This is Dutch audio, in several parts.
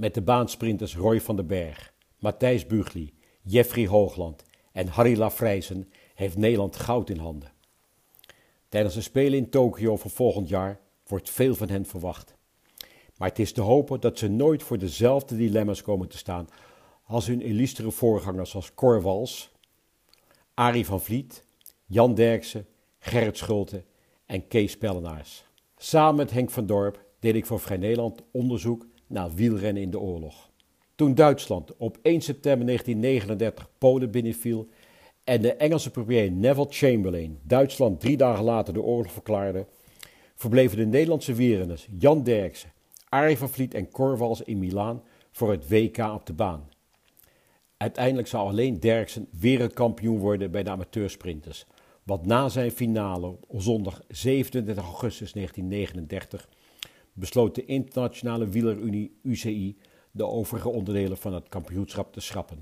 met de baansprinters Roy van den Berg, Matthijs Bugli, Jeffrey Hoogland en Harry Lafrijzen heeft Nederland goud in handen. Tijdens de Spelen in Tokio van volgend jaar wordt veel van hen verwacht. Maar het is te hopen dat ze nooit voor dezelfde dilemma's komen te staan als hun illustere voorgangers als Cor Wals, Arie van Vliet, Jan Derksen, Gerrit Schulte en Kees Pellenaars. Samen met Henk van Dorp deed ik voor Vrij Nederland onderzoek naar wielrennen in de oorlog. Toen Duitsland op 1 september 1939 Polen binnenviel en de Engelse premier Neville Chamberlain Duitsland drie dagen later de oorlog verklaarde, verbleven de Nederlandse wielrenners Jan Derksen, Arie van Vliet en Corvals in Milaan voor het WK op de baan. Uiteindelijk zou alleen Derksen wereldkampioen worden bij de amateursprinters, wat na zijn finale op zondag 27 augustus 1939 besloot de Internationale Wielerunie UCI de overige onderdelen van het kampioenschap te schrappen.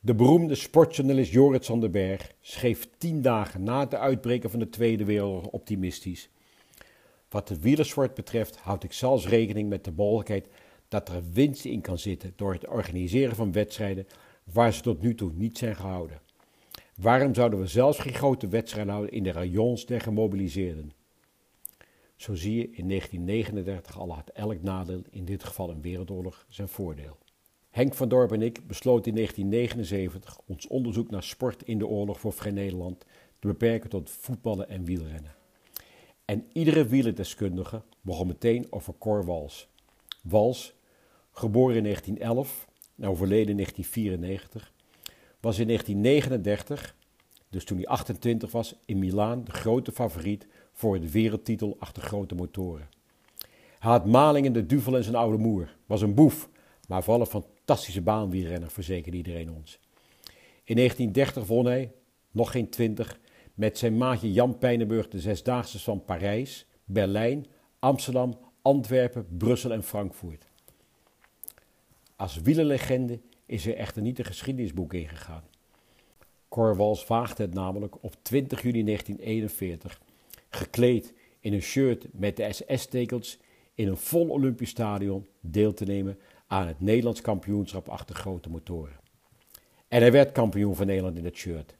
De beroemde sportjournalist Jorrit van den Berg schreef tien dagen na het uitbreken van de Tweede Wereldoorlog optimistisch. Wat de wielersport betreft houd ik zelfs rekening met de mogelijkheid dat er winst in kan zitten door het organiseren van wedstrijden waar ze tot nu toe niet zijn gehouden. Waarom zouden we zelfs geen grote wedstrijden houden in de rayons der gemobiliseerden? Zo zie je in 1939 al had elk nadeel, in dit geval een wereldoorlog, zijn voordeel. Henk van Dorp en ik besloten in 1979 ons onderzoek naar sport in de oorlog voor Vrij Nederland te beperken tot voetballen en wielrennen. En iedere wielerdeskundige begon meteen over Cor Wals. Wals, geboren in 1911 en overleden in 1994, was in 1939, dus toen hij 28 was, in Milaan de grote favoriet voor de wereldtitel achter grote motoren. Hij had Malingen de duvel en zijn oude moer, was een boef, maar vooral een fantastische baanwielrenner, verzekerde iedereen ons. In 1930 won hij, nog geen twintig, met zijn maatje Jan Pijnenburg de zesdaagse van Parijs, Berlijn, Amsterdam, Antwerpen, Brussel en Frankfurt. Als wielerlegende is hij echter niet de geschiedenisboek ingegaan. Cor Wals waagde het namelijk op 20 juni 1941 gekleed in een shirt met de SS-tekens in een vol Olympisch stadion deel te nemen aan het Nederlands kampioenschap achter grote motoren. En hij werd kampioen van Nederland in het shirt.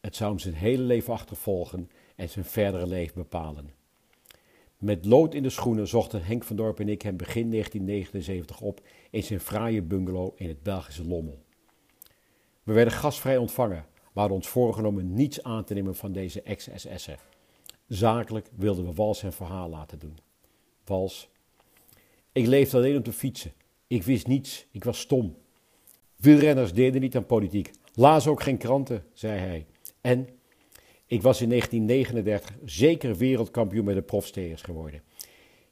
Het zou hem zijn hele leven achtervolgen en zijn verdere leven bepalen. Met lood in de schoenen zochten Henk van Dorp en ik hem begin 1979 op in zijn fraaie bungalow in het Belgische Lommel. We werden gastvrij ontvangen, maar hadden ons voorgenomen niets aan te nemen van deze ex-SS'er. Zakelijk wilden we Wals zijn verhaal laten doen. Wals. Ik leefde alleen om te fietsen. Ik wist niets. Ik was stom. Wielrenners deden niet aan politiek. Lazen ook geen kranten, zei hij. En ik was in 1939 zeker wereldkampioen met de profstegers geworden.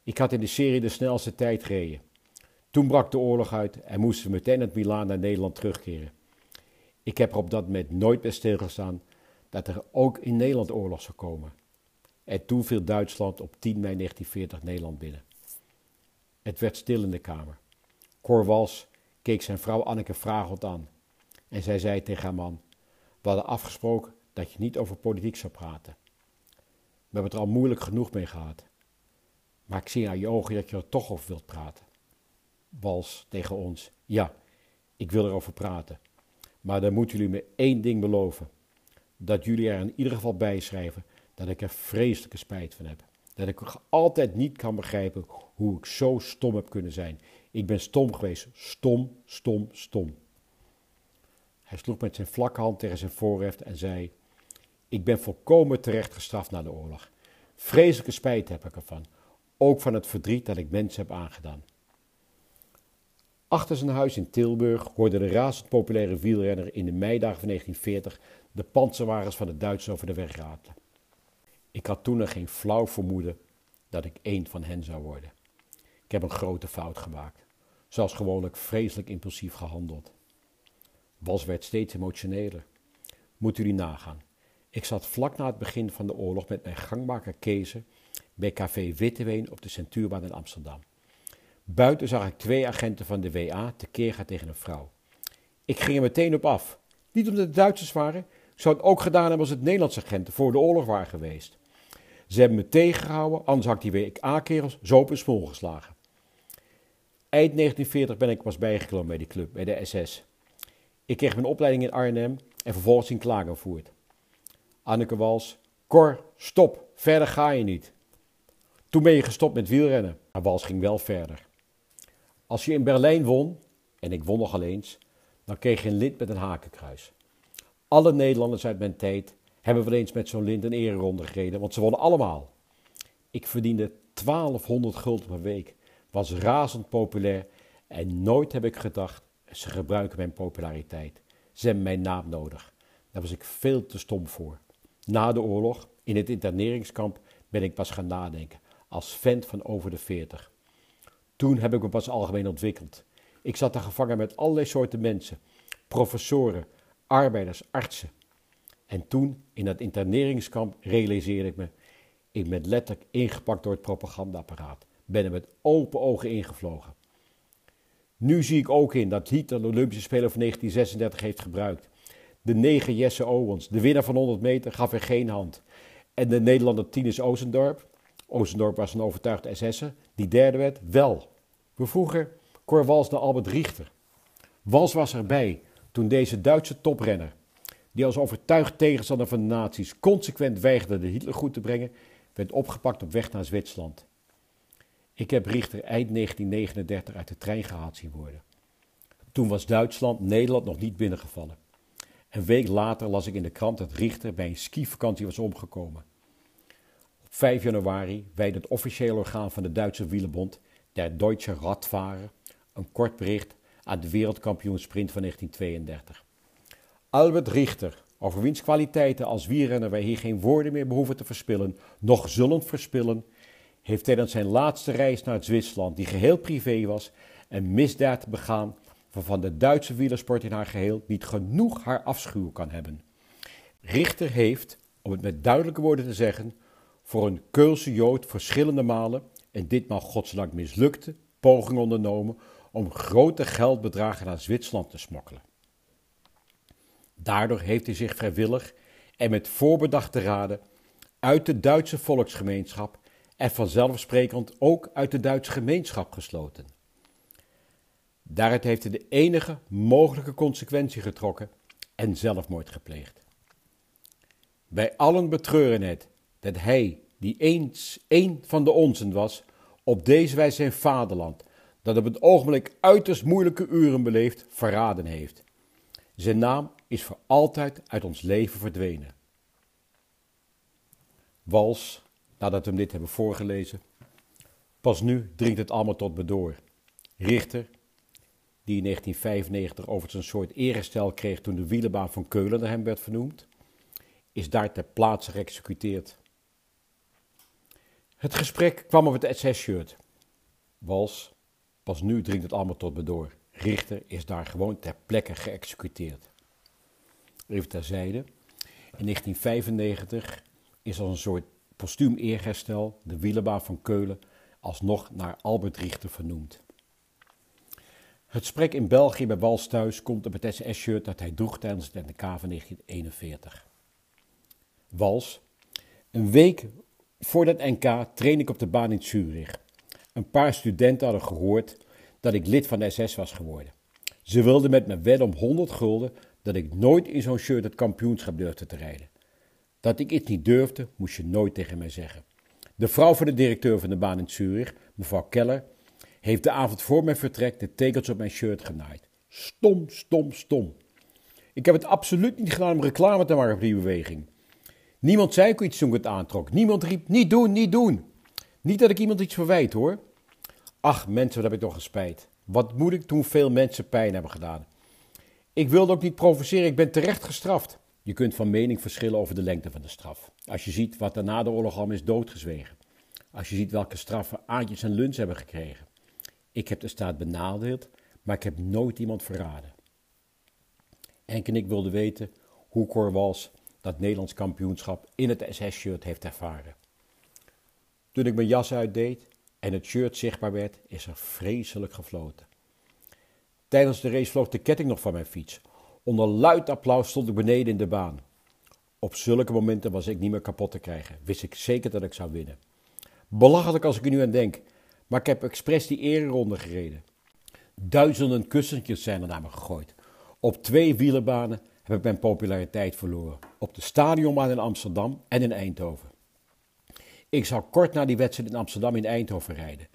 Ik had in de serie de snelste tijd gereden. Toen brak de oorlog uit en moesten we meteen uit Milaan naar Nederland terugkeren. Ik heb er op dat moment nooit bij stilgestaan dat er ook in Nederland oorlog zou komen. En toen viel Duitsland op 10 mei 1940 Nederland binnen. Het werd stil in de kamer. Cor Wals keek zijn vrouw Anneke vragend aan. En zij zei tegen haar man: We hadden afgesproken dat je niet over politiek zou praten. We hebben het er al moeilijk genoeg mee gehad. Maar ik zie aan je ogen dat je er toch over wilt praten. Wals tegen ons: Ja, ik wil erover praten. Maar dan moeten jullie me één ding beloven: dat jullie er in ieder geval bij schrijven dat ik er vreselijke spijt van heb. Dat ik altijd niet kan begrijpen hoe ik zo stom heb kunnen zijn. Ik ben stom geweest. Stom, stom, stom. Hij sloeg met zijn vlakke hand tegen zijn voorhoofd en zei: Ik ben volkomen terecht gestraft na de oorlog. Vreselijke spijt heb ik ervan. Ook van het verdriet dat ik mensen heb aangedaan. Achter zijn huis in Tilburg hoorde de razend populaire wielrenner in de meidagen van 1940 de panzerwagens van de Duitsers over de weg ratelen. Ik had toen nog geen flauw vermoeden dat ik één van hen zou worden. Ik heb een grote fout gemaakt, zoals gewoonlijk vreselijk impulsief gehandeld. Bas werd steeds emotioneler. Moet jullie nagaan. Ik zat vlak na het begin van de oorlog met mijn gangmaker Kezer bij café Witteween op de Centuurbaan in Amsterdam. Buiten zag ik twee agenten van de WA tekeer gaan tegen een vrouw. Ik ging er meteen op af. Niet omdat het Duitsers waren, ik zou het ook gedaan hebben als het Nederlandse agenten voor de oorlog waren geweest. Ze hebben me tegengehouden, anders had ik die WA-kerels zo op een smol geslagen. Eind 1940 ben ik pas bijgekomen bij die club, bij de SS. Ik kreeg mijn opleiding in Arnhem en vervolgens in Klagenvoort. Anneke Wals, Cor, stop, verder ga je niet. Toen ben je gestopt met wielrennen, maar Wals ging wel verder. Als je in Berlijn won, en ik won nogal eens, dan kreeg je een lint met een hakenkruis. Alle Nederlanders uit mijn tijd hebben wel eens met zo'n lint een ereronde gereden, want ze wonnen allemaal. Ik verdiende 1200 gulden per week, was razend populair en nooit heb ik gedacht, ze gebruiken mijn populariteit. Ze hebben mijn naam nodig. Daar was ik veel te stom voor. Na de oorlog, in het interneringskamp, ben ik pas gaan nadenken, als vent van over de 40. Toen heb ik me pas algemeen ontwikkeld. Ik zat daar gevangen met allerlei soorten mensen: professoren, arbeiders, artsen. En toen, in dat interneringskamp, realiseerde ik me: ik ben letterlijk ingepakt door het propagandaapparaat. Ben er met open ogen ingevlogen. Nu zie ik ook in dat Hitler de Olympische Spelen van 1936 heeft gebruikt. De negen Jesse Owens, de winnaar van 100 meter, gaf er geen hand. En de Nederlander Tinus Oostendorp, Oostendorp was een overtuigde SS'er, die derde werd, wel. We vroegen Cor Wals naar Albert Richter. Wals was erbij toen deze Duitse toprenner, die als overtuigd tegenstander van de nazi's consequent weigerde de Hitler goed te brengen, werd opgepakt op weg naar Zwitserland. Ik heb Richter eind 1939 uit de trein gehaald zien worden. Toen was Duitsland Nederland nog niet binnengevallen. Een week later las ik in de krant dat Richter bij een skivakantie was omgekomen. Op 5 januari wijde het officiële orgaan van de Duitse wielerbond, der Deutsche Radfahrer, een kort bericht aan de wereldkampioensprint van 1932. Albert Richter, over wiens kwaliteiten als wielrenner wij hier geen woorden meer behoeven te verspillen, nog zullen verspillen, heeft tijdens zijn laatste reis naar Zwitserland, die geheel privé was, een misdaad begaan waarvan de Duitse wielersport in haar geheel niet genoeg haar afschuw kan hebben. Richter heeft, om het met duidelijke woorden te zeggen, voor een Keulse Jood verschillende malen, en ditmaal godsdank mislukte, pogingen ondernomen om grote geldbedragen naar Zwitserland te smokkelen. Daardoor heeft hij zich vrijwillig en met voorbedachte raden uit de Duitse volksgemeenschap en vanzelfsprekend ook uit de Duitse gemeenschap gesloten. Daaruit heeft hij de enige mogelijke consequentie getrokken en zelfmoord gepleegd. Wij allen betreuren het dat hij, die eens een van de onzen was, op deze wijze zijn vaderland, dat op het ogenblik uiterst moeilijke uren beleeft, verraden heeft. Zijn naam is voor altijd uit ons leven verdwenen. Wals, nadat we hem dit hebben voorgelezen, pas nu dringt het allemaal tot me door. Richter, die in 1995 over zijn soort erestel kreeg toen de wielenbaan van Keulen naar hem werd vernoemd, is daar ter plaatse geëxecuteerd. Het gesprek kwam op het SS-shirt. Wals, pas nu dringt het allemaal tot me door. Richter is daar gewoon ter plekke geëxecuteerd. Even terzijde. In 1995 is als een soort postuum eerherstel de wielenbaan van Keulen alsnog naar Albert Richter vernoemd. Het gesprek in België bij Wals thuis komt op het SS-shirt dat hij droeg tijdens het NK van 1941. Wals, een week voor dat NK train ik op de baan in Zurich. Een paar studenten hadden gehoord dat ik lid van de SS was geworden. Ze wilden met me wedden om 100 gulden dat ik nooit in zo'n shirt het kampioenschap durfde te rijden. Dat ik iets niet durfde, moest je nooit tegen mij zeggen. De vrouw van de directeur van de baan in Zurich, mevrouw Keller, heeft de avond voor mijn vertrek de tekens op mijn shirt genaaid. Stom, stom, stom. Ik heb het absoluut niet gedaan om reclame te maken voor die beweging. Niemand zei ook iets toen ik het aantrok. Niemand riep, niet doen, niet doen. Niet dat ik iemand iets verwijt hoor. Ach mensen, wat heb ik toch gespijt. Wat moet ik toen veel mensen pijn hebben gedaan. Ik wilde ook niet provoceren, ik ben terecht gestraft. Je kunt van mening verschillen over de lengte van de straf. Als je ziet wat er na de oorlog al is doodgezwegen. Als je ziet welke straffen Aantjes en Luns hebben gekregen. Ik heb de staat benadeeld, maar ik heb nooit iemand verraden. Enk en ik wilden weten hoe Cor Wals dat Nederlands kampioenschap in het SS-shirt heeft ervaren. Toen ik mijn jas uitdeed en het shirt zichtbaar werd, is er vreselijk gefloten. Tijdens de race vloog de ketting nog van mijn fiets. Onder luid applaus stond ik beneden in de baan. Op zulke momenten was ik niet meer kapot te krijgen. Wist ik zeker dat ik zou winnen. Belachelijk als ik er nu aan denk, maar ik heb expres die ereronde gereden. Duizenden kussentjes zijn er naar me gegooid. Op twee wielerbanen heb ik mijn populariteit verloren. Op de stadionbaan in Amsterdam en in Eindhoven. Ik zou kort na die wedstrijd in Amsterdam in Eindhoven rijden.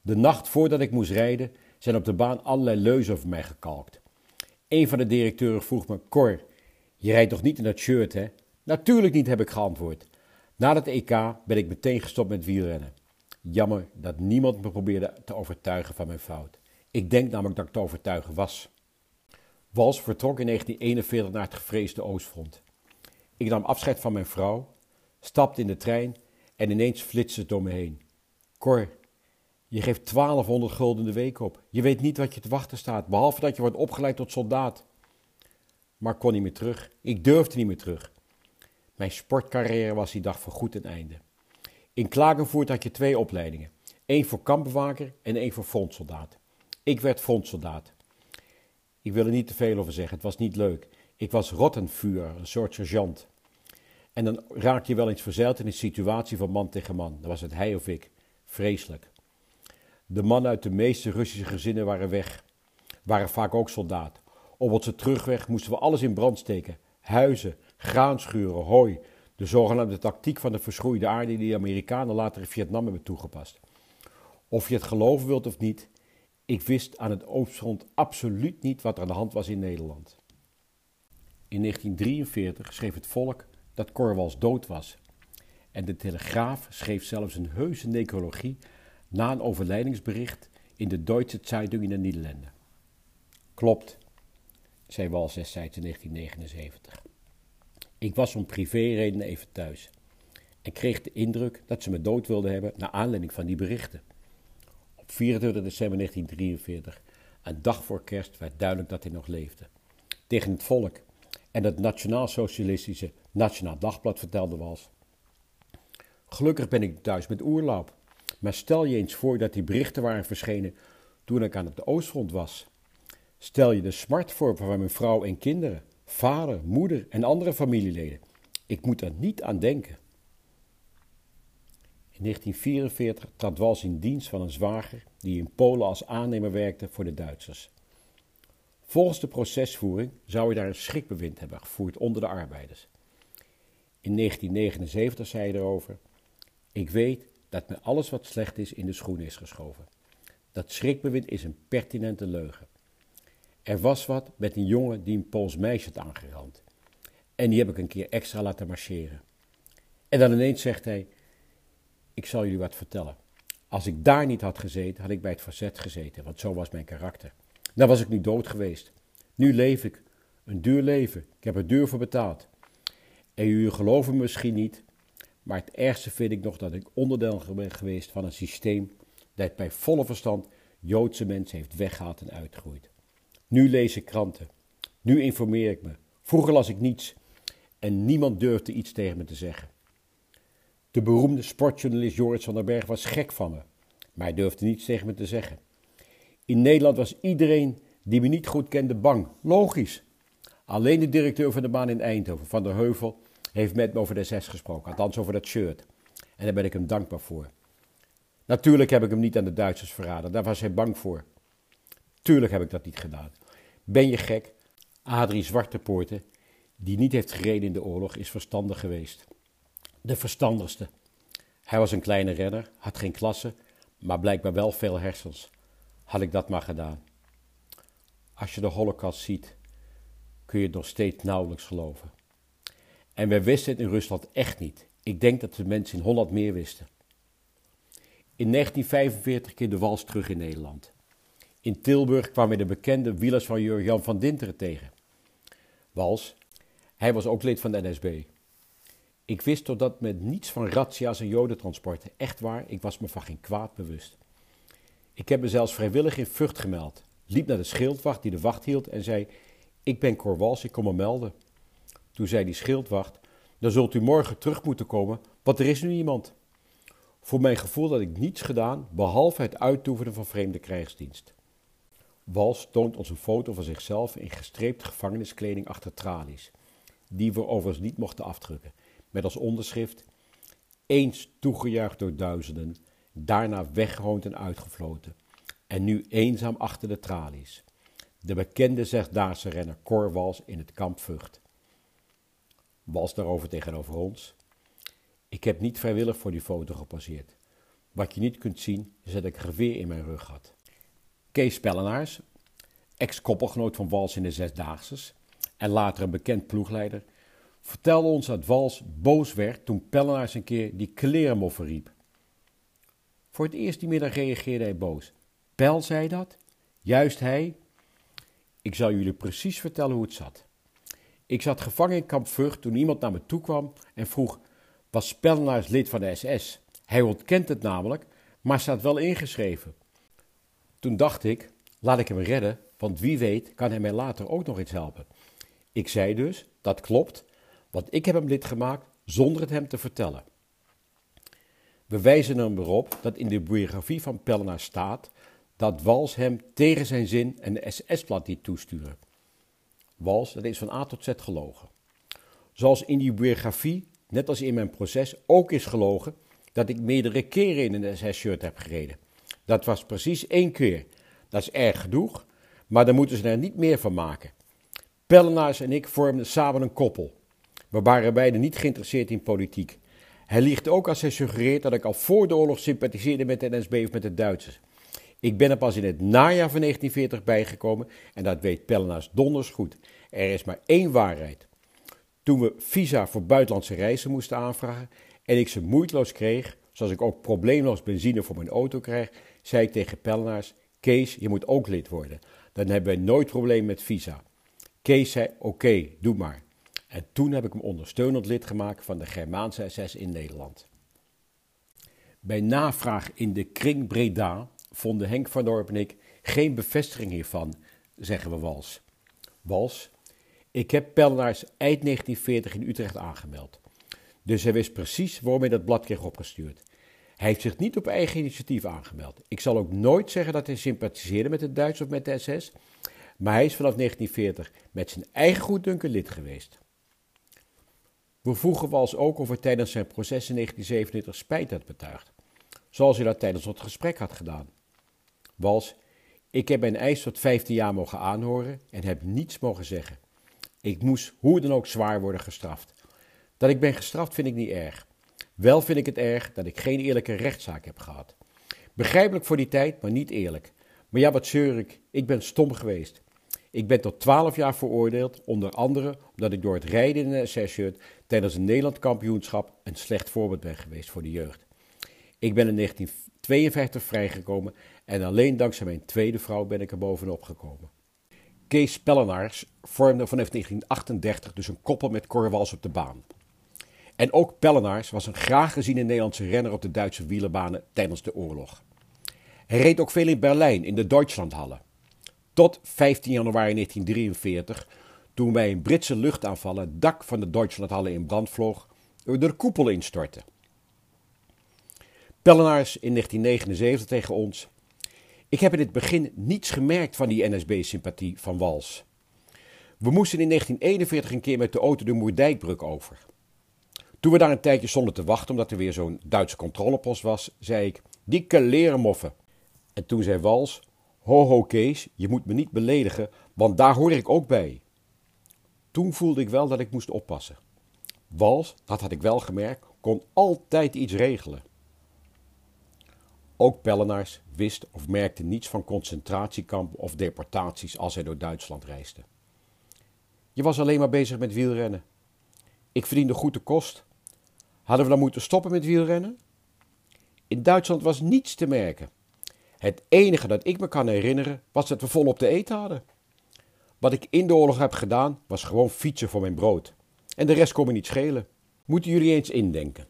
De nacht voordat ik moest rijden zijn op de baan allerlei leuzen over mij gekalkt. Een van de directeuren vroeg me: Cor, je rijdt toch niet in dat shirt, hè? Natuurlijk niet, heb ik geantwoord. Na het EK ben ik meteen gestopt met wielrennen. Jammer dat niemand me probeerde te overtuigen van mijn fout. Ik denk namelijk dat ik te overtuigen was. Wals vertrok in 1941 naar het gevreesde Oostfront. Ik nam afscheid van mijn vrouw, stapte in de trein en ineens flitste het door me heen. Cor, je geeft 1200 gulden de week op. Je weet niet wat je te wachten staat, behalve dat je wordt opgeleid tot soldaat. Maar ik kon niet meer terug. Ik durfde niet meer terug. Mijn sportcarrière was die dag voorgoed ten einde. In Klagenvoort had je twee opleidingen. één voor kampbewaker en één voor frontsoldaat. Ik werd frontsoldaat. Ik wil er niet te veel over zeggen, het was niet leuk. Ik was rottenvuur, een soort sergeant. En dan raak je wel eens verzeild in een situatie van man tegen man. Dan was het hij of ik. Vreselijk. De mannen uit de meeste Russische gezinnen waren weg. Waren vaak ook soldaat. Op onze terugweg moesten we alles in brand steken. Huizen, graanschuren, hooi. De zogenaamde tactiek van de verschroeide aarde die de Amerikanen later in Vietnam hebben toegepast. Of je het geloven wilt of niet, ik wist aan het oostfront absoluut niet wat er aan de hand was in Nederland. In 1943 schreef het volk dat Corwals dood was. En de Telegraaf schreef zelfs een heuse necrologie na een overlijdingsbericht in de Duitse Zeitung in de Nederlanden. Klopt, zei destijds in 1979. Ik was om privéredenen even thuis en kreeg de indruk dat ze me dood wilden hebben naar aanleiding van die berichten. Op 24 december 1943, een dag voor kerst, werd duidelijk dat hij nog leefde. Tegen het volk en het nationaal-socialistische Nationaal Dagblad vertelde was. Gelukkig ben ik thuis met oerloop. Maar stel je eens voor dat die berichten waren verschenen toen ik aan het oostfront was. Stel je de smart voor van mijn vrouw en kinderen, vader, moeder en andere familieleden. Ik moet er niet aan denken. In 1944 trad Wals in dienst van een zwager die in Polen als aannemer werkte voor de Duitsers. Volgens de procesvoering zou hij daar een schrikbewind hebben gevoerd onder de arbeiders. In 1979 zei hij erover: Ik weet dat me alles wat slecht is in de schoenen is geschoven. Dat schrikbewind is een pertinente leugen. Er was wat met een jongen die een Pools meisje had aangerand. En die heb ik een keer extra laten marcheren. En dan ineens zegt hij: Ik zal jullie wat vertellen. Als ik daar niet had gezeten, had ik bij het verzet gezeten, want zo was mijn karakter. Dan was ik nu dood geweest. Nu leef ik. Een duur leven. Ik heb er duur voor betaald. En jullie geloven misschien niet, maar het ergste vind ik nog dat ik onderdeel ben geweest van een systeem dat bij volle verstand Joodse mensen heeft weggehaald en uitgegroeid. Nu lees ik kranten. Nu informeer ik me. Vroeger las ik niets en niemand durfde iets tegen me te zeggen. De beroemde sportjournalist Joris van der Berg was gek van me, maar hij durfde niets tegen me te zeggen. In Nederland was iedereen die me niet goed kende bang. Logisch. Alleen de directeur van de baan in Eindhoven, Van der Heuvel, heeft met me over de zes gesproken, althans over dat shirt. En daar ben ik hem dankbaar voor. Natuurlijk heb ik hem niet aan de Duitsers verraden, daar was hij bang voor. Tuurlijk heb ik dat niet gedaan. Ben je gek? Adrie Zwartepoorten, die niet heeft gereden in de oorlog, is verstandig geweest. De verstandigste. Hij was een kleine renner, had geen klasse, maar blijkbaar wel veel hersens. Had ik dat maar gedaan. Als je de holocaust ziet, kun je het nog steeds nauwelijks geloven. En wij wisten het in Rusland echt niet. Ik denk dat de mensen in Holland meer wisten. In 1945 keerde Wals terug in Nederland. In Tilburg kwamen we de bekende wielers van Jan van Dinteren tegen. Wals, hij was ook lid van de NSB. Ik wist tot dat met niets van razzia's en jodentransporten. Echt waar, ik was me van geen kwaad bewust. Ik heb me zelfs vrijwillig in Vught gemeld. Liep naar de schildwacht die de wacht hield en zei: Ik ben Cor Wals, ik kom me melden. Toen zei die schildwacht: Dan zult u morgen terug moeten komen, want er is nu iemand. Voor mijn gevoel had ik niets gedaan behalve het uitoefenen van vreemde krijgsdienst. Wals toont ons een foto van zichzelf in gestreepte gevangeniskleding achter tralies, die we overigens niet mochten afdrukken, met als onderschrift: Eens toegejuicht door duizenden, daarna weggehoond en uitgefloten. en nu eenzaam achter de tralies. De bekende zesdaagse renner Cor Wals in het kamp Vught. Wals daarover tegenover ons. Ik heb niet vrijwillig voor die foto gepasseerd. Wat je niet kunt zien is dat ik geweer in mijn rug had. Kees Pellenaars, ex-koppelgenoot van Wals in de Zesdaagse en later een bekend ploegleider, vertelde ons dat Wals boos werd toen Pellenaars een keer die klerenmoffen riep. Voor het eerst die middag reageerde hij boos. Pel zei dat? Juist hij? Ik zal jullie precies vertellen hoe het zat. Ik zat gevangen in kamp Vught toen iemand naar me toe kwam en vroeg: Was Pellenaars lid van de SS? Hij ontkent het namelijk, maar staat wel ingeschreven. Toen dacht ik: Laat ik hem redden, want wie weet kan hij mij later ook nog iets helpen. Ik zei dus: Dat klopt, want ik heb hem lid gemaakt zonder het hem te vertellen. We wijzen er erop dat in de biografie van Pellenaar staat dat Wals hem tegen zijn zin een SS-blad liet toesturen. Wals, dat is van A tot Z gelogen. Zoals in die biografie, net als in mijn proces, ook is gelogen dat ik meerdere keren in een SS-shirt heb gereden. Dat was precies één keer. Dat is erg genoeg, maar daar moeten ze er niet meer van maken. Pellenaars en ik vormden samen een koppel. We waren beiden niet geïnteresseerd in politiek. Hij liegt ook als hij suggereert dat ik al voor de oorlog sympathiseerde met de NSB of met de Duitsers. Ik ben er pas in het najaar van 1940 bijgekomen en dat weet Pellenaars donders goed. Er is maar één waarheid. Toen we visa voor buitenlandse reizen moesten aanvragen en ik ze moeiteloos kreeg, zoals ik ook probleemloos benzine voor mijn auto krijg, zei ik tegen Pellenaars: Kees, je moet ook lid worden. Dan hebben wij nooit probleem met visa. Kees zei: Oké, doe maar. En toen heb ik hem ondersteunend lid gemaakt van de Germaanse SS in Nederland. Bij navraag in de kring Breda vonden Henk van Dorp en ik geen bevestiging hiervan, zeggen we Wals. Wals, ik heb Pellenaars eind 1940 in Utrecht aangemeld. Dus hij wist precies waarom hij dat blad kreeg opgestuurd. Hij heeft zich niet op eigen initiatief aangemeld. Ik zal ook nooit zeggen dat hij sympathiseerde met het Duits of met de SS, maar hij is vanaf 1940 met zijn eigen goeddunken lid geweest. We vroegen Wals ook of hij tijdens zijn proces in 1927 spijt had betuigd, zoals hij dat tijdens het gesprek had gedaan. Ik heb mijn eis tot 15 jaar mogen aanhoren en heb niets mogen zeggen. Ik moest hoe dan ook zwaar worden gestraft. Dat ik ben gestraft vind ik niet erg. Wel vind ik het erg dat ik geen eerlijke rechtszaak heb gehad. Begrijpelijk voor die tijd, maar niet eerlijk. Maar ja, wat zeur ik, ik ben stom geweest. Ik ben tot 12 jaar veroordeeld, onder andere omdat ik door het rijden in een SS-shirt tijdens een Nederland kampioenschap een slecht voorbeeld ben geweest voor de jeugd. Ik ben in 1952 vrijgekomen en alleen dankzij mijn tweede vrouw ben ik er bovenop gekomen. Kees Pellenaars vormde vanaf 1938 dus een koppel met Corwals op de baan. En ook Pellenaars was een graag geziene Nederlandse renner op de Duitse wielerbanen tijdens de oorlog. Hij reed ook veel in Berlijn in de Duitslandhalle. Tot 15 januari 1943, toen bij een Britse luchtaanval het dak van de Duitslandhalle in brand vloog, door de koepel instortte. Pellenaars in 1979 tegen ons. Ik heb in het begin niets gemerkt van die NSB-sympathie van Wals. We moesten in 1941 een keer met de auto de Moerdijkbrug over. Toen we daar een tijdje stonden te wachten omdat er weer zo'n Duitse controlepost was, zei ik: Dikke leren moffen. En toen zei Wals: Ho ho Kees, je moet me niet beledigen, want daar hoor ik ook bij. Toen voelde ik wel dat ik moest oppassen. Wals, dat had ik wel gemerkt, kon altijd iets regelen. Ook Pellenaars wist of merkte niets van concentratiekampen of deportaties als hij door Duitsland reisde. Je was alleen maar bezig met wielrennen. Ik verdiende goed de kost. Hadden we dan moeten stoppen met wielrennen? In Duitsland was niets te merken. Het enige dat ik me kan herinneren was dat we volop te eten hadden. Wat ik in de oorlog heb gedaan was gewoon fietsen voor mijn brood. En de rest kon me niet schelen. Moeten jullie eens indenken.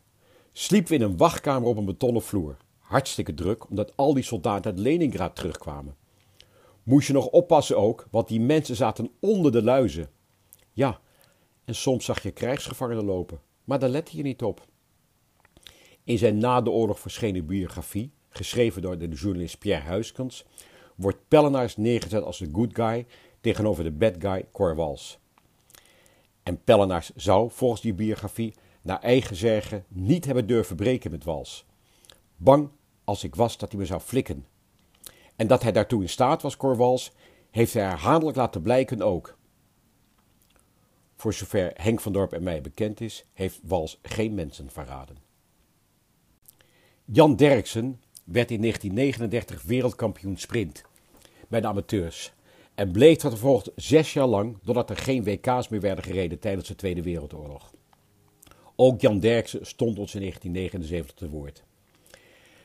Sliepen we in een wachtkamer op een betonnen vloer hartstikke druk, omdat al die soldaten uit Leningrad terugkwamen. Moest je nog oppassen ook, want die mensen zaten onder de luizen. Ja, en soms zag je krijgsgevangenen lopen, maar daar lette je niet op. In zijn na de oorlog verschenen biografie, geschreven door de journalist Pierre Huiskens, wordt Pellenaars neergezet als de good guy tegenover de bad guy Corwals. En Pellenaars zou, volgens die biografie, naar eigen zeggen niet hebben durven breken met Wals. Bang als ik was dat hij me zou flikken. En dat hij daartoe in staat was, Corwals, heeft hij herhaaldelijk laten blijken ook. Voor zover Henk van Dorp en mij bekend is, heeft Wals geen mensen verraden. Jan Derksen werd in 1939 wereldkampioen sprint bij de amateurs en bleef dat vervolgens zes jaar lang doordat er geen WK's meer werden gereden tijdens de Tweede Wereldoorlog. Ook Jan Derksen stond ons in 1979 te woord.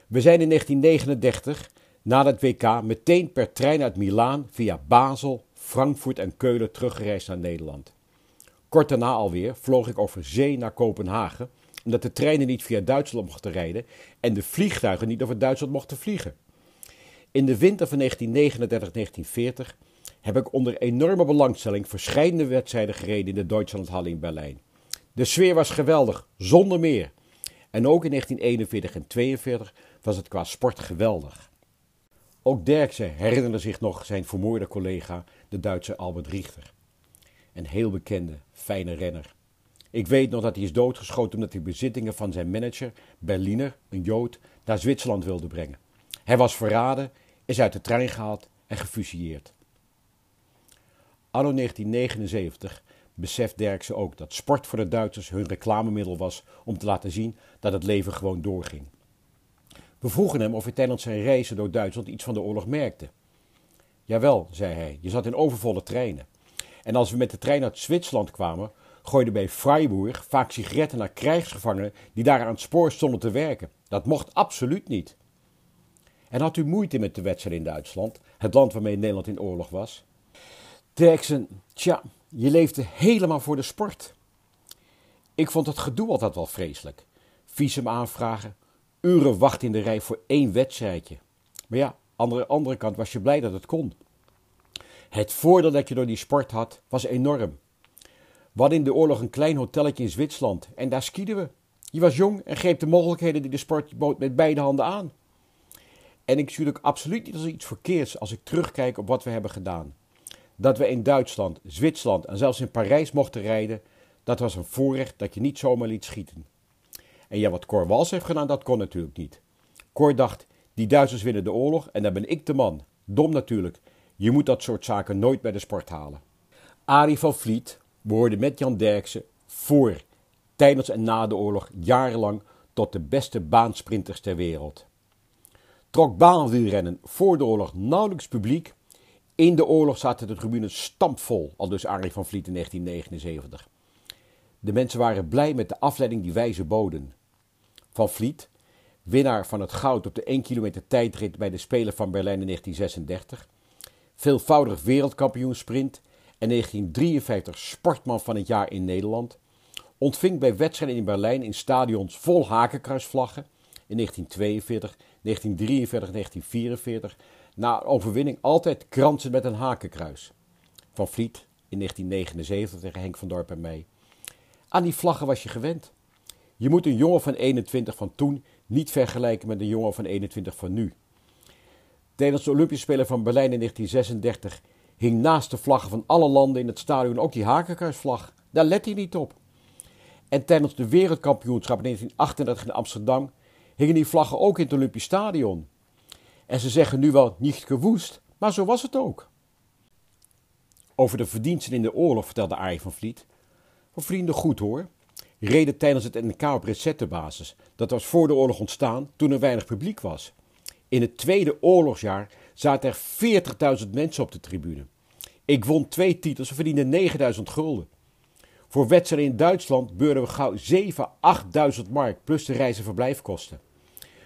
We zijn in 1939 na het WK meteen per trein uit Milaan via Basel, Frankfurt en Keulen teruggereisd naar Nederland. Kort daarna alweer vloog ik over zee naar Kopenhagen, omdat de treinen niet via Duitsland mochten rijden en de vliegtuigen niet over Duitsland mochten vliegen. In de winter van 1939-1940 heb ik onder enorme belangstelling verschillende wedstrijden gereden in de Duitslandhalle in Berlijn. De sfeer was geweldig, zonder meer. En ook in 1941 en 1942 was het qua sport geweldig. Ook Derksen herinnerde zich nog zijn vermoorde collega, de Duitse Albert Richter. Een heel bekende, fijne renner. Ik weet nog dat hij is doodgeschoten omdat hij bezittingen van zijn manager, Berliner, een Jood, naar Zwitserland wilde brengen. Hij was verraden, is uit de trein gehaald en gefusilleerd. Anno 1979 beseft Derksen ook dat sport voor de Duitsers hun reclamemiddel was om te laten zien dat het leven gewoon doorging. We vroegen hem of hij tijdens zijn reizen door Duitsland iets van de oorlog merkte. Jawel, zei hij, je zat in overvolle treinen. En als we met de trein uit Zwitserland kwamen, gooiden bij Freiburg vaak sigaretten naar krijgsgevangenen die daar aan het spoor stonden te werken. Dat mocht absoluut niet. En had u moeite met de wedstrijd in Duitsland, het land waarmee Nederland in oorlog was? Derksen, tja, je leefde helemaal voor de sport. Ik vond het gedoe altijd wel vreselijk. Visum aanvragen, uren wachten in de rij voor één wedstrijdje. Maar ja, aan de andere kant was je blij dat het kon. Het voordeel dat je door die sport had, was enorm. Hadden in de oorlog een klein hotelletje in Zwitserland en daar skieden we. Je was jong en greep de mogelijkheden die de sport bood met beide handen aan. En ik zie natuurlijk absoluut niet als iets verkeerds als ik terugkijk op wat we hebben gedaan. Dat we in Duitsland, Zwitserland en zelfs in Parijs mochten rijden, dat was een voorrecht dat je niet zomaar liet schieten. En ja, wat Cor Wals heeft gedaan, dat kon natuurlijk niet. Cor dacht, die Duitsers winnen de oorlog en dan ben ik de man. Dom natuurlijk. Je moet dat soort zaken nooit bij de sport halen. Arie van Vliet behoorde met Jan Derksen voor, tijdens en na de oorlog jarenlang tot de beste baansprinters ter wereld. Trok baanwielrennen voor de oorlog nauwelijks publiek. In de oorlog zaten de tribunes stampvol, al dus Arie van Vliet in 1979. De mensen waren blij met de afleiding die wij ze boden. Van Vliet, winnaar van het goud op de 1 kilometer tijdrit bij de Spelen van Berlijn in 1936, veelvoudig wereldkampioen sprint en 1953 sportman van het jaar in Nederland, ontving bij wedstrijden in Berlijn in stadions vol hakenkruisvlaggen in 1942, 1943 1944 na overwinning altijd kransen met een hakenkruis. Van Vliet in 1979 tegen Henk van Dorp en mij. Aan die vlaggen was je gewend. Je moet een jongen van 21 van toen niet vergelijken met een jongen van 21 van nu. Tijdens de Olympische Spelen van Berlijn in 1936 hing naast de vlaggen van alle landen in het stadion ook die hakenkruisvlag. Daar let hij niet op. En tijdens de wereldkampioenschap in 1938 in Amsterdam hingen die vlaggen ook in het Olympisch Stadion. En ze zeggen nu wel niet gewoest, maar zo was het ook. Over de verdiensten in de oorlog vertelde Arie van Vliet. Voor vrienden goed hoor. Reden tijdens het NK op receptenbasis. Dat was voor de oorlog ontstaan toen er weinig publiek was. In het tweede oorlogsjaar zaten er 40.000 mensen op de tribune. Ik won twee titels en verdiende 9000 gulden. Voor wedstrijden in Duitsland beurden we gauw 7, 8000 mark plus de reis- en verblijfkosten.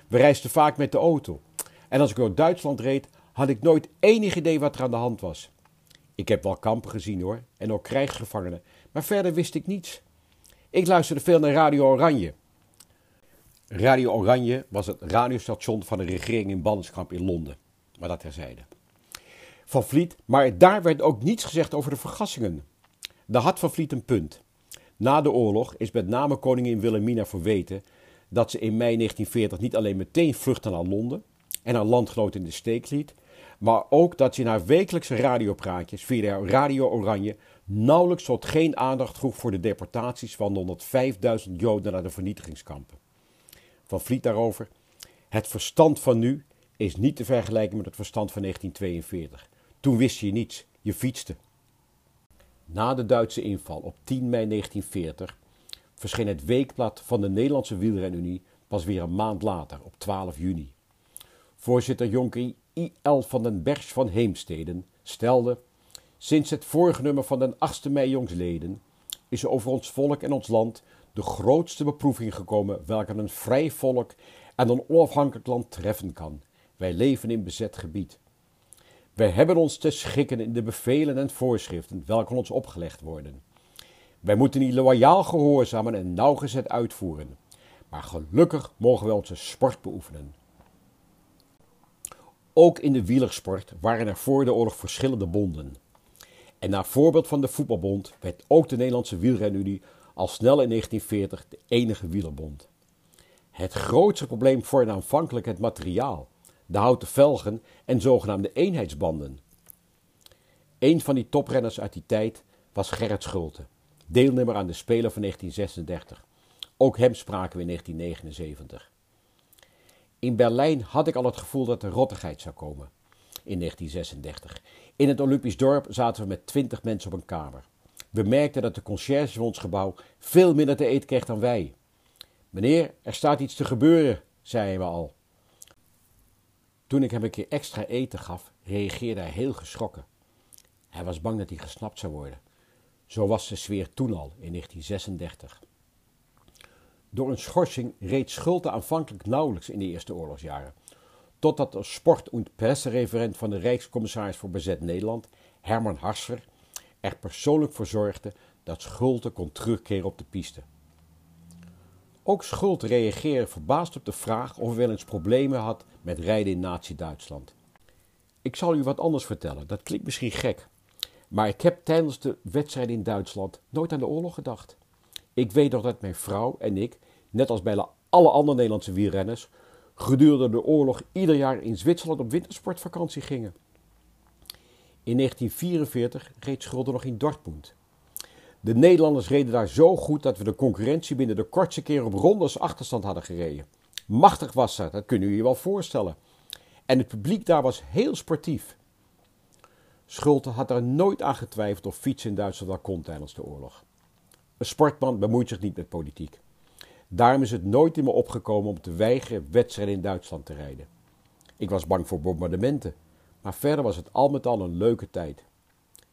We reisden vaak met de auto. En als ik door Duitsland reed, had ik nooit enig idee wat er aan de hand was. Ik heb wel kampen gezien hoor, en ook krijgsgevangenen, maar verder wist ik niets. Ik luisterde veel naar Radio Oranje. Radio Oranje was het radiostation van de regering in Ballenskamp in Londen, maar dat terzijde. Van Vliet, maar daar werd ook niets gezegd over de vergassingen. Daar had Van Vliet een punt. Na de oorlog is met name koningin Wilhelmina verweten dat ze in mei 1940 niet alleen meteen vluchtte naar Londen en haar landgenoot in de steek liet, maar ook dat ze in haar wekelijkse radiopraatjes via Radio Oranje nauwelijks tot geen aandacht vroeg voor de deportaties van 105.000 Joden naar de vernietigingskampen. Van Vliet daarover. Het verstand van nu is niet te vergelijken met het verstand van 1942. Toen wist je niets, je fietste. Na de Duitse inval op 10 mei 1940 verscheen het weekblad van de Nederlandse Wielrenunie pas weer een maand later, op 12 juni. Voorzitter Jonker I.L. van den Bergs van Heemsteden stelde: Sinds het vorige nummer van den 8e mei jongsleden is er over ons volk en ons land de grootste beproeving gekomen welke een vrij volk en een onafhankelijk land treffen kan. Wij leven in bezet gebied. Wij hebben ons te schikken in de bevelen en voorschriften welke ons opgelegd worden. Wij moeten die loyaal gehoorzamen en nauwgezet uitvoeren. Maar gelukkig mogen wij onze sport beoefenen. Ook in de wielersport waren er voor de oorlog verschillende bonden. En naar voorbeeld van de voetbalbond werd ook de Nederlandse wielrenunie al snel in 1940 de enige wielerbond. Het grootste probleem vormde aanvankelijk het materiaal, de houten velgen en zogenaamde eenheidsbanden. Een van die toprenners uit die tijd was Gerrit Schulte, deelnemer aan de Spelen van 1936. Ook hem spraken we in 1979. In Berlijn had ik al het gevoel dat er rottigheid zou komen. In 1936. In het Olympisch dorp zaten we met twintig mensen op een kamer. We merkten dat de conciërge van ons gebouw veel minder te eten kreeg dan wij. Meneer, er staat iets te gebeuren, zeiden we al. Toen ik hem een keer extra eten gaf, reageerde hij heel geschrokken. Hij was bang dat hij gesnapt zou worden. Zo was de sfeer toen al, in 1936. Door een schorsing reed Schulte aanvankelijk nauwelijks in de eerste oorlogsjaren, totdat de sport- en pressereferent van de Rijkscommissaris voor Bezet Nederland, Herman Harsver, er persoonlijk voor zorgde dat Schulte kon terugkeren op de piste. Ook Schulte reageerde verbaasd op de vraag of hij wel eens problemen had met rijden in Nazi-Duitsland. Ik zal u wat anders vertellen, dat klinkt misschien gek, maar ik heb tijdens de wedstrijd in Duitsland nooit aan de oorlog gedacht. Ik weet nog dat mijn vrouw en ik, net als bij alle andere Nederlandse wielrenners, gedurende de oorlog ieder jaar in Zwitserland op wintersportvakantie gingen. In 1944 reed Schulder nog in Dortmund. De Nederlanders reden daar zo goed dat we de concurrentie binnen de kortste keer op rondes achterstand hadden gereden. Machtig was dat, dat kunnen u je wel voorstellen. En het publiek daar was heel sportief. Schulte had er nooit aan getwijfeld of fietsen in Duitsland wel kon tijdens de oorlog. Een sportman bemoeit zich niet met politiek. Daarom is het nooit in me opgekomen om te weigeren wedstrijden in Duitsland te rijden. Ik was bang voor bombardementen, maar verder was het al met al een leuke tijd.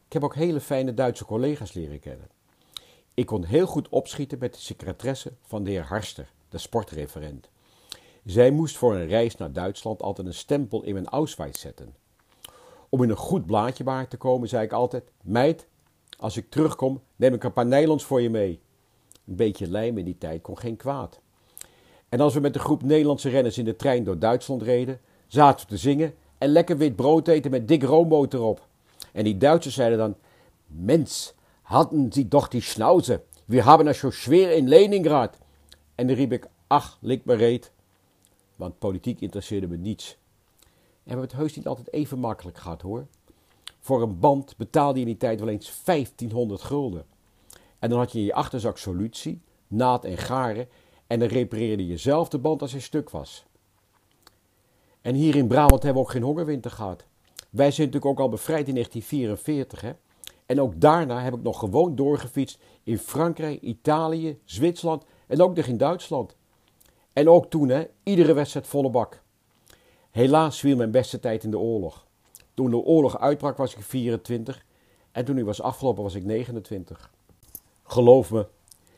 Ik heb ook hele fijne Duitse collega's leren kennen. Ik kon heel goed opschieten met de secretaresse van de heer Harster, de sportreferent. Zij moest voor een reis naar Duitsland altijd een stempel in mijn Ausweis zetten. Om in een goed blaadje waar te komen, zei ik altijd: Meid, als ik terugkom, neem ik een paar nylons voor je mee. Een beetje lijm in die tijd kon geen kwaad. En als we met de groep Nederlandse renners in de trein door Duitsland reden, zaten we te zingen en lekker wit brood eten met dik roomboot erop. En die Duitsers zeiden dan: Mens, hadden Sie doch die Schnauze, wir haben es zo schwer in Leningrad. En dan riep ik: Ach, lik me reet. Want politiek interesseerde me niets. En we hebben het heus niet altijd even makkelijk gehad hoor. Voor een band betaalde je in die tijd wel eens 1500 gulden. En dan had je in je achterzak solutie, naad en garen en dan repareerde je zelf de band als hij stuk was. En hier in Brabant hebben we ook geen hongerwinter gehad. Wij zijn natuurlijk ook al bevrijd in 1944. Hè? En ook daarna heb ik nog gewoon doorgefietst in Frankrijk, Italië, Zwitserland en ook nog in Duitsland. En ook toen, hè, iedere wedstrijd volle bak. Helaas viel mijn beste tijd in de oorlog. Toen de oorlog uitbrak was ik 24 en toen die was afgelopen was ik 29. Geloof me,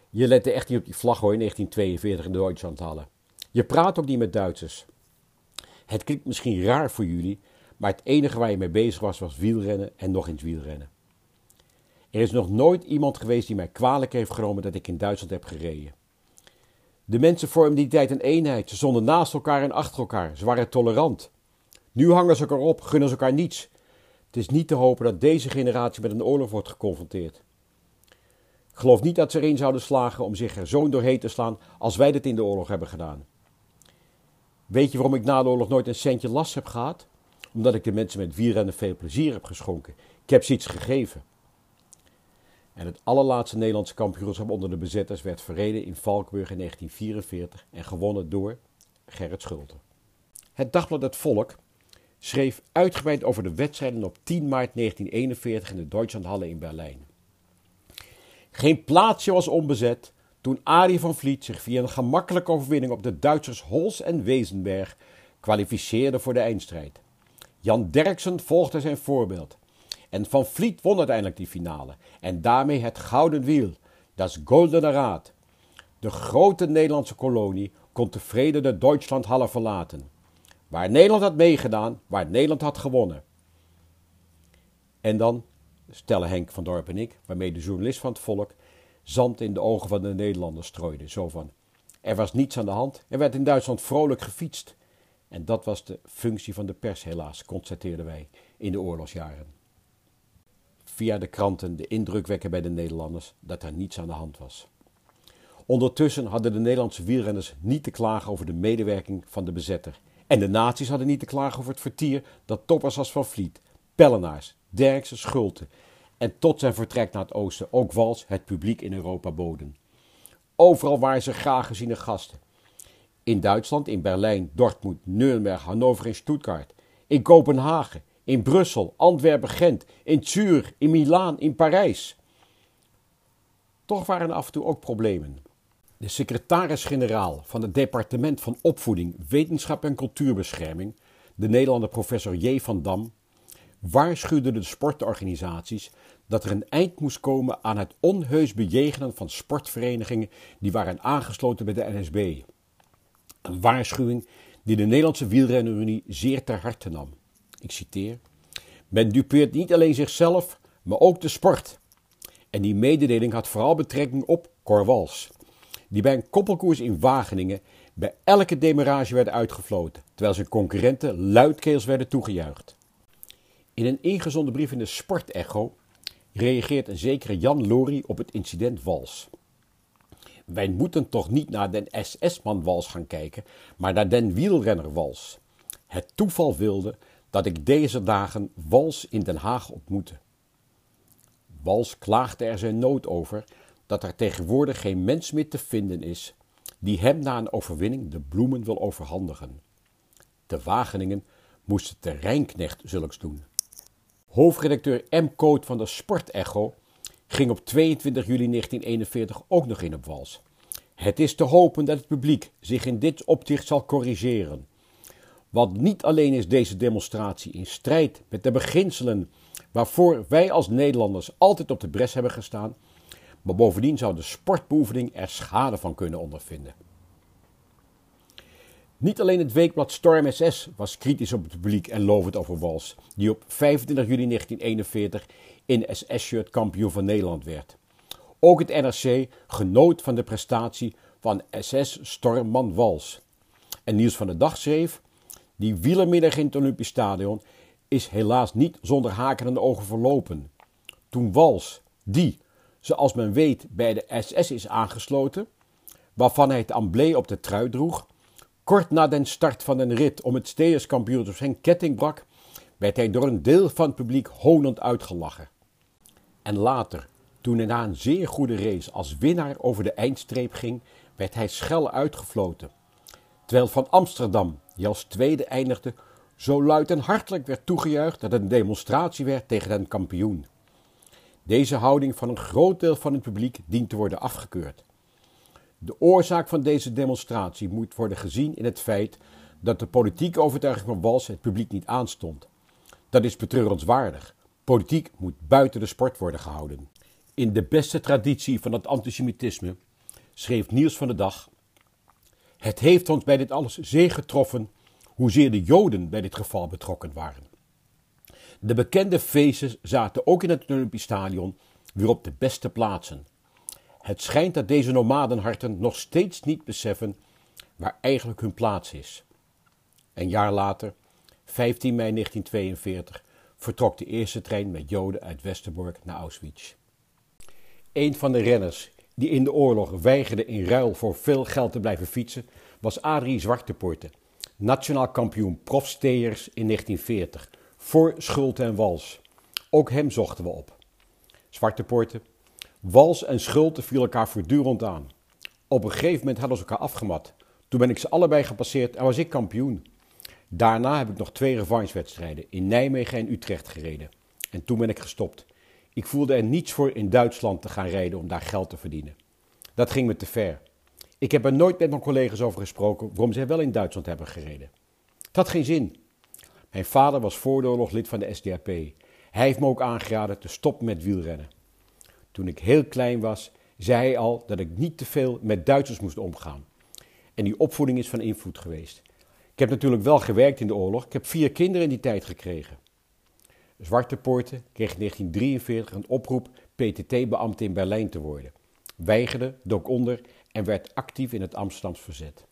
je lette echt niet op die vlag hoor in 1942 in Duitsland hadden. Je praat ook niet met Duitsers. Het klinkt misschien raar voor jullie, maar het enige waar je mee bezig was was wielrennen en nog eens wielrennen. Er is nog nooit iemand geweest die mij kwalijk heeft genomen dat ik in Duitsland heb gereden. De mensen vormden die tijd een eenheid. Ze stonden naast elkaar en achter elkaar. Ze waren tolerant. Nu hangen ze elkaar op, gunnen ze elkaar niets. Het is niet te hopen dat deze generatie met een oorlog wordt geconfronteerd. Geloof niet dat ze erin zouden slagen om zich er zo doorheen te slaan als wij dit in de oorlog hebben gedaan. Weet je waarom ik na de oorlog nooit een centje last heb gehad? Omdat ik de mensen met wielrennen veel plezier heb geschonken. Ik heb ze iets gegeven. En het allerlaatste Nederlandse kampioenschap onder de bezetters werd verreden in Valkenburg in 1944 en gewonnen door Gerrit Schulte. Het dagblad Het Volk schreef uitgebreid over de wedstrijden op 10 maart 1941 in de Deutschlandhalle in Berlijn. Geen plaatsje was onbezet toen Arie van Vliet zich via een gemakkelijke overwinning op de Duitsers Hols en Wezenberg kwalificeerde voor de eindstrijd. Jan Derksen volgde zijn voorbeeld. En Van Vliet won uiteindelijk die finale. En daarmee het gouden wiel, dat Goldene Raad. De grote Nederlandse kolonie kon tevreden de Duitslandhalle verlaten. Waar Nederland had meegedaan, waar Nederland had gewonnen. En dan stellen Henk van Dorp en ik, waarmee de journalist van het volk zand in de ogen van de Nederlanders strooide. Zo van, er was niets aan de hand, er werd in Duitsland vrolijk gefietst. En dat was de functie van de pers helaas, constateerden wij in de oorlogsjaren. Via de kranten de indruk wekken bij de Nederlanders dat er niets aan de hand was. Ondertussen hadden de Nederlandse wielrenners niet te klagen over de medewerking van de bezetter. En de nazi's hadden niet te klagen over het vertier dat toppers als Van Vliet, Pellenaars, Derksen, Schulte en tot zijn vertrek naar het oosten ook Wals het publiek in Europa boden. Overal waren ze graag geziene gasten. In Duitsland, in Berlijn, Dortmund, Nuremberg, Hannover en Stuttgart. In Kopenhagen, in Brussel, Antwerpen, Gent, in Zurich, in Milaan, in Parijs. Toch waren er af en toe ook problemen. De secretaris-generaal van het departement van opvoeding, wetenschap en cultuurbescherming, de Nederlander professor J. van Dam, waarschuwde de sportorganisaties dat er een eind moest komen aan het onheus bejegenen van sportverenigingen die waren aangesloten bij de NSB. Een waarschuwing die de Nederlandse wielrennerunie zeer ter harte nam. Ik citeer: Men dupeert niet alleen zichzelf, maar ook de sport. En die mededeling had vooral betrekking op Corwals, die bij een koppelkoers in Wageningen bij elke demarage werd uitgefloten, terwijl zijn concurrenten luidkeels werden toegejuicht. In een ingezonden brief in de Sportecho reageert een zekere Jan Lori op het incident Wals. Wij moeten toch niet naar den SS-man Wals gaan kijken, maar naar den wielrenner Wals. Het toeval wilde dat ik deze dagen Wals in Den Haag ontmoette. Wals klaagde er zijn nood over dat er tegenwoordig geen mens meer te vinden is die hem na een overwinning de bloemen wil overhandigen. De Wageningen moest de terreinknecht zulks doen. Hoofdredacteur M. Coot van de Sportecho ging op 22 juli 1941 ook nog in op wals. Het is te hopen dat het publiek zich in dit opzicht zal corrigeren. Want niet alleen is deze demonstratie in strijd met de beginselen waarvoor wij als Nederlanders altijd op de bres hebben gestaan, maar bovendien zou de sportbeoefening er schade van kunnen ondervinden. Niet alleen het weekblad Storm SS was kritisch op het publiek en lovend over Wals, die op 25 juli 1941 in SS-shirt kampioen van Nederland werd. Ook het NRC genoot van de prestatie van SS-stormman Wals. En Niels van der Dag schreef: Die wielermiddag in het Olympisch Stadion is helaas niet zonder haken en ogen verlopen. Toen Wals, die, zoals men weet, bij de SS is aangesloten, waarvan hij het embleem op de trui droeg, kort na den start van een rit om het steerskampioenschap zijn ketting brak, werd hij door een deel van het publiek honend uitgelachen. En later, toen hij na een zeer goede race als winnaar over de eindstreep ging, werd hij schel uitgefloten. Terwijl van Amsterdam, die als tweede eindigde, zo luid en hartelijk werd toegejuicht dat het een demonstratie werd tegen een kampioen. Deze houding van een groot deel van het publiek dient te worden afgekeurd. De oorzaak van deze demonstratie moet worden gezien in het feit dat de politieke overtuiging van Wals het publiek niet aanstond. Dat is betreurenswaardig. Politiek moet buiten de sport worden gehouden. In de beste traditie van het antisemitisme schreef Niels van de Dag: Het heeft ons bij dit alles zeer getroffen hoezeer de Joden bij dit geval betrokken waren. De bekende feesten zaten ook in het Olympisch Stadion weer op de beste plaatsen. Het schijnt dat deze nomadenharten nog steeds niet beseffen waar eigenlijk hun plaats is. Een jaar later, 15 mei 1942, vertrok de eerste trein met Joden uit Westerbork naar Auschwitz. Een van de renners die in de oorlog weigerde in ruil voor veel geld te blijven fietsen, was Adrie Zwartepoorte, nationaal kampioen profsteers in 1940, voor Schulte en Wals. Ook hem zochten we op. Zwartepoorte, Wals en Schulte vielen elkaar voortdurend aan. Op een gegeven moment hadden ze elkaar afgemat. Toen ben ik ze allebei gepasseerd en was ik kampioen. Daarna heb ik nog twee revanchewedstrijden in Nijmegen en Utrecht gereden. En toen ben ik gestopt. Ik voelde er niets voor in Duitsland te gaan rijden om daar geld te verdienen. Dat ging me te ver. Ik heb er nooit met mijn collega's over gesproken waarom zij wel in Duitsland hebben gereden. Het had geen zin. Mijn vader was voor de oorlog lid van de SDAP. Hij heeft me ook aangeraden te stoppen met wielrennen. Toen ik heel klein was, zei hij al dat ik niet te veel met Duitsers moest omgaan. En die opvoeding is van invloed geweest. Ik heb natuurlijk wel gewerkt in de oorlog. Ik heb vier kinderen in die tijd gekregen. Zwarte Poorten kreeg in 1943 een oproep PTT-beambte in Berlijn te worden. Weigerde, dook onder en werd actief in het Amsterdams verzet.